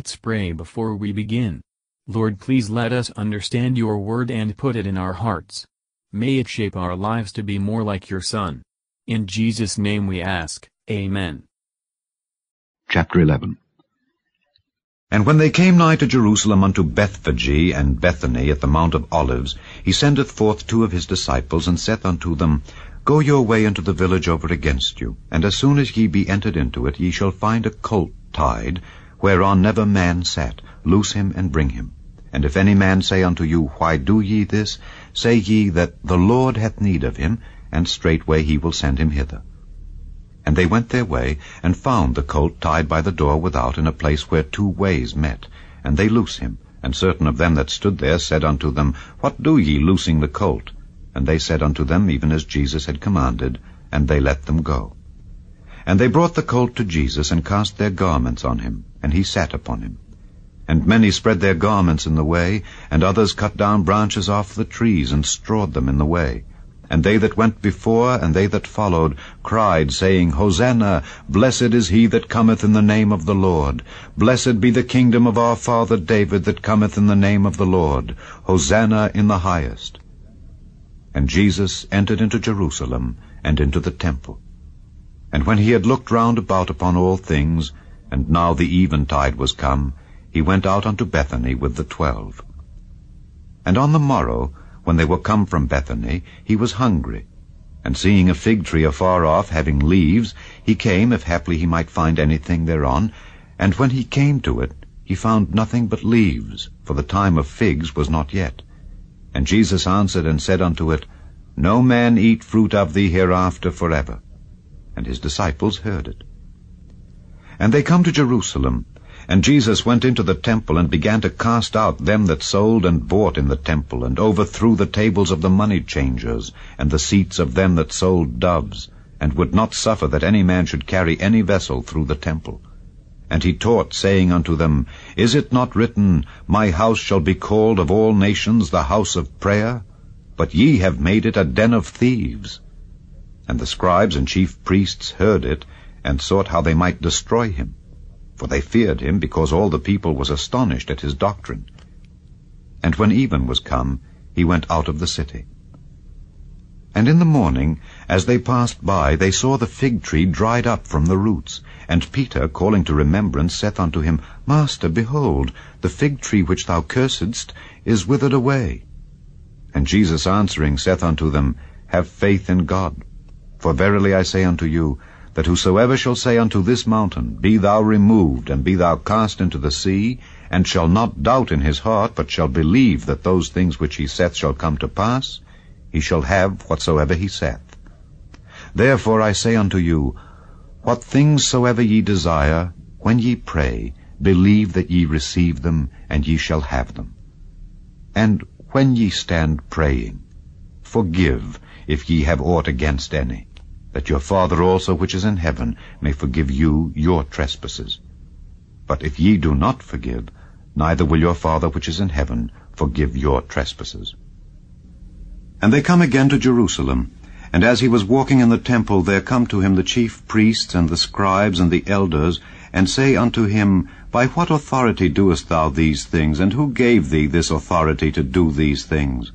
Let's pray before we begin. Lord please let us understand your word and put it in our hearts. May it shape our lives to be more like your Son. In Jesus' name we ask, Amen. Chapter 11 And when they came nigh to Jerusalem unto Bethphage and Bethany at the Mount of Olives, he sendeth forth two of his disciples, and saith unto them, Go your way into the village over against you, and as soon as ye be entered into it, ye shall find a colt tied, whereon never man sat. Loose him and bring him. And if any man say unto you, Why do ye this? Say ye that the Lord hath need of him, and straightway he will send him hither. And they went their way, and found the colt tied by the door without in a place where two ways met. And they loose him. And certain of them that stood there said unto them, What do ye loosing the colt? And they said unto them, even as Jesus had commanded, and they let them go. And they brought the colt to Jesus, and cast their garments on him, and he sat upon him. And many spread their garments in the way, and others cut down branches off the trees, and strawed them in the way. And they that went before, and they that followed, cried, saying, Hosanna! Blessed is he that cometh in the name of the Lord. Blessed be the kingdom of our father David that cometh in the name of the Lord. Hosanna in the highest. And Jesus entered into Jerusalem, and into the temple. And when he had looked round about upon all things, and now the eventide was come, he went out unto Bethany with the twelve. And on the morrow, when they were come from Bethany, he was hungry. And seeing a fig tree afar off, having leaves, he came, if haply he might find anything thereon. And when he came to it, he found nothing but leaves, for the time of figs was not yet. And Jesus answered and said unto it, No man eat fruit of thee hereafter for ever and his disciples heard it. And they come to Jerusalem, and Jesus went into the temple and began to cast out them that sold and bought in the temple, and overthrew the tables of the money changers, and the seats of them that sold doves, and would not suffer that any man should carry any vessel through the temple. And he taught, saying unto them, Is it not written, My house shall be called of all nations the house of prayer? But ye have made it a den of thieves. And the scribes and chief priests heard it, and sought how they might destroy him. For they feared him, because all the people was astonished at his doctrine. And when even was come, he went out of the city. And in the morning, as they passed by, they saw the fig tree dried up from the roots. And Peter, calling to remembrance, saith unto him, Master, behold, the fig tree which thou cursedst is withered away. And Jesus answering saith unto them, Have faith in God. For verily I say unto you, that whosoever shall say unto this mountain, Be thou removed, and be thou cast into the sea, and shall not doubt in his heart, but shall believe that those things which he saith shall come to pass, he shall have whatsoever he saith. Therefore I say unto you, What things soever ye desire, when ye pray, believe that ye receive them, and ye shall have them. And when ye stand praying, forgive, if ye have aught against any that your Father also which is in heaven may forgive you your trespasses. But if ye do not forgive, neither will your Father which is in heaven forgive your trespasses. And they come again to Jerusalem, and as he was walking in the temple, there come to him the chief priests and the scribes and the elders, and say unto him, By what authority doest thou these things, and who gave thee this authority to do these things?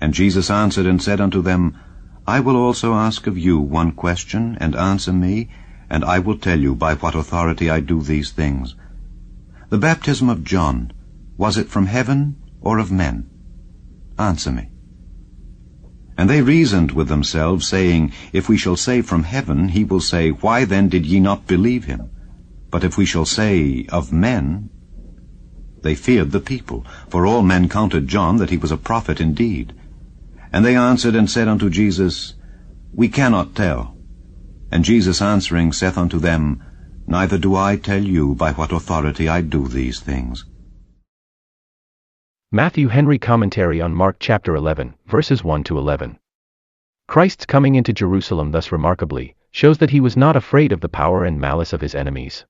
And Jesus answered and said unto them, I will also ask of you one question, and answer me, and I will tell you by what authority I do these things. The baptism of John, was it from heaven or of men? Answer me. And they reasoned with themselves, saying, If we shall say from heaven, he will say, Why then did ye not believe him? But if we shall say of men, they feared the people, for all men counted John that he was a prophet indeed. And they answered and said unto Jesus, We cannot tell. And Jesus answering saith unto them, Neither do I tell you by what authority I do these things. Matthew Henry Commentary on Mark chapter 11, verses 1 to 11. Christ's coming into Jerusalem thus remarkably shows that he was not afraid of the power and malice of his enemies.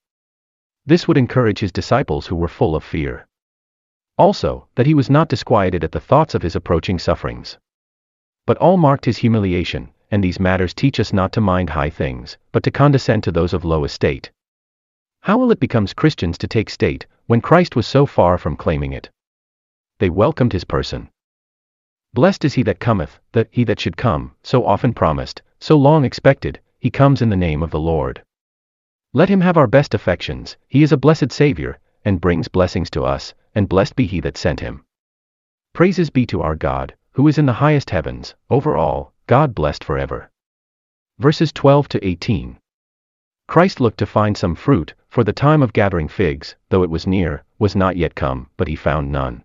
This would encourage his disciples who were full of fear. Also, that he was not disquieted at the thoughts of his approaching sufferings. But all marked his humiliation, and these matters teach us not to mind high things, but to condescend to those of low estate. How will it becomes Christians to take state, when Christ was so far from claiming it. They welcomed his person. Blessed is he that cometh, that he that should come, so often promised, so long expected, he comes in the name of the Lord. Let him have our best affections, he is a blessed Saviour, and brings blessings to us, and blessed be he that sent him. Praises be to our God, who is in the highest heavens, over all, God blessed forever. Verses 12 to 18. Christ looked to find some fruit, for the time of gathering figs, though it was near, was not yet come, but he found none.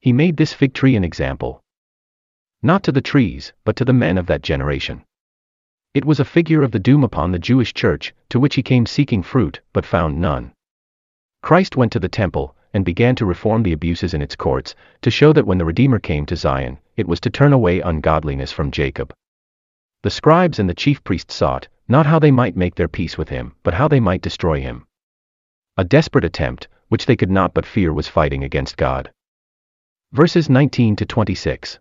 He made this fig tree an example. Not to the trees, but to the men of that generation. It was a figure of the doom upon the Jewish church, to which he came seeking fruit, but found none. Christ went to the temple, and began to reform the abuses in its courts, to show that when the Redeemer came to Zion, it was to turn away ungodliness from Jacob. The scribes and the chief priests sought, not how they might make their peace with him, but how they might destroy him. A desperate attempt, which they could not but fear was fighting against God. Verses 19 to 26.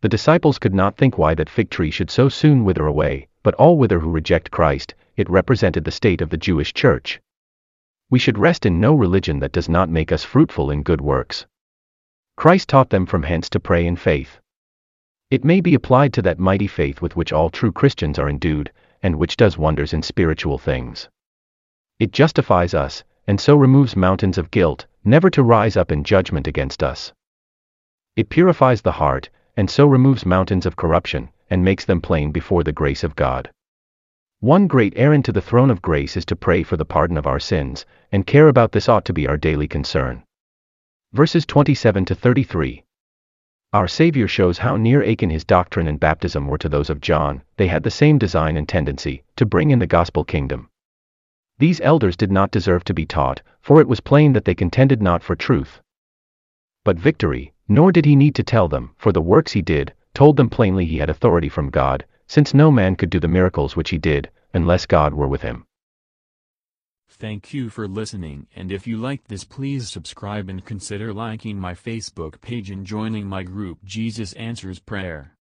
The disciples could not think why that fig tree should so soon wither away, but all wither who reject Christ, it represented the state of the Jewish church. We should rest in no religion that does not make us fruitful in good works. Christ taught them from hence to pray in faith. It may be applied to that mighty faith with which all true Christians are endued, and which does wonders in spiritual things. It justifies us, and so removes mountains of guilt, never to rise up in judgment against us. It purifies the heart, and so removes mountains of corruption, and makes them plain before the grace of God. One great errand to the throne of grace is to pray for the pardon of our sins, and care about this ought to be our daily concern. Verses 27 to 33. Our Savior shows how near akin his doctrine and baptism were to those of John, they had the same design and tendency, to bring in the gospel kingdom. These elders did not deserve to be taught, for it was plain that they contended not for truth. But victory, nor did he need to tell them, for the works he did, told them plainly he had authority from God, since no man could do the miracles which he did, unless God were with him. Thank you for listening and if you liked this please subscribe and consider liking my Facebook page and joining my group Jesus Answers Prayer.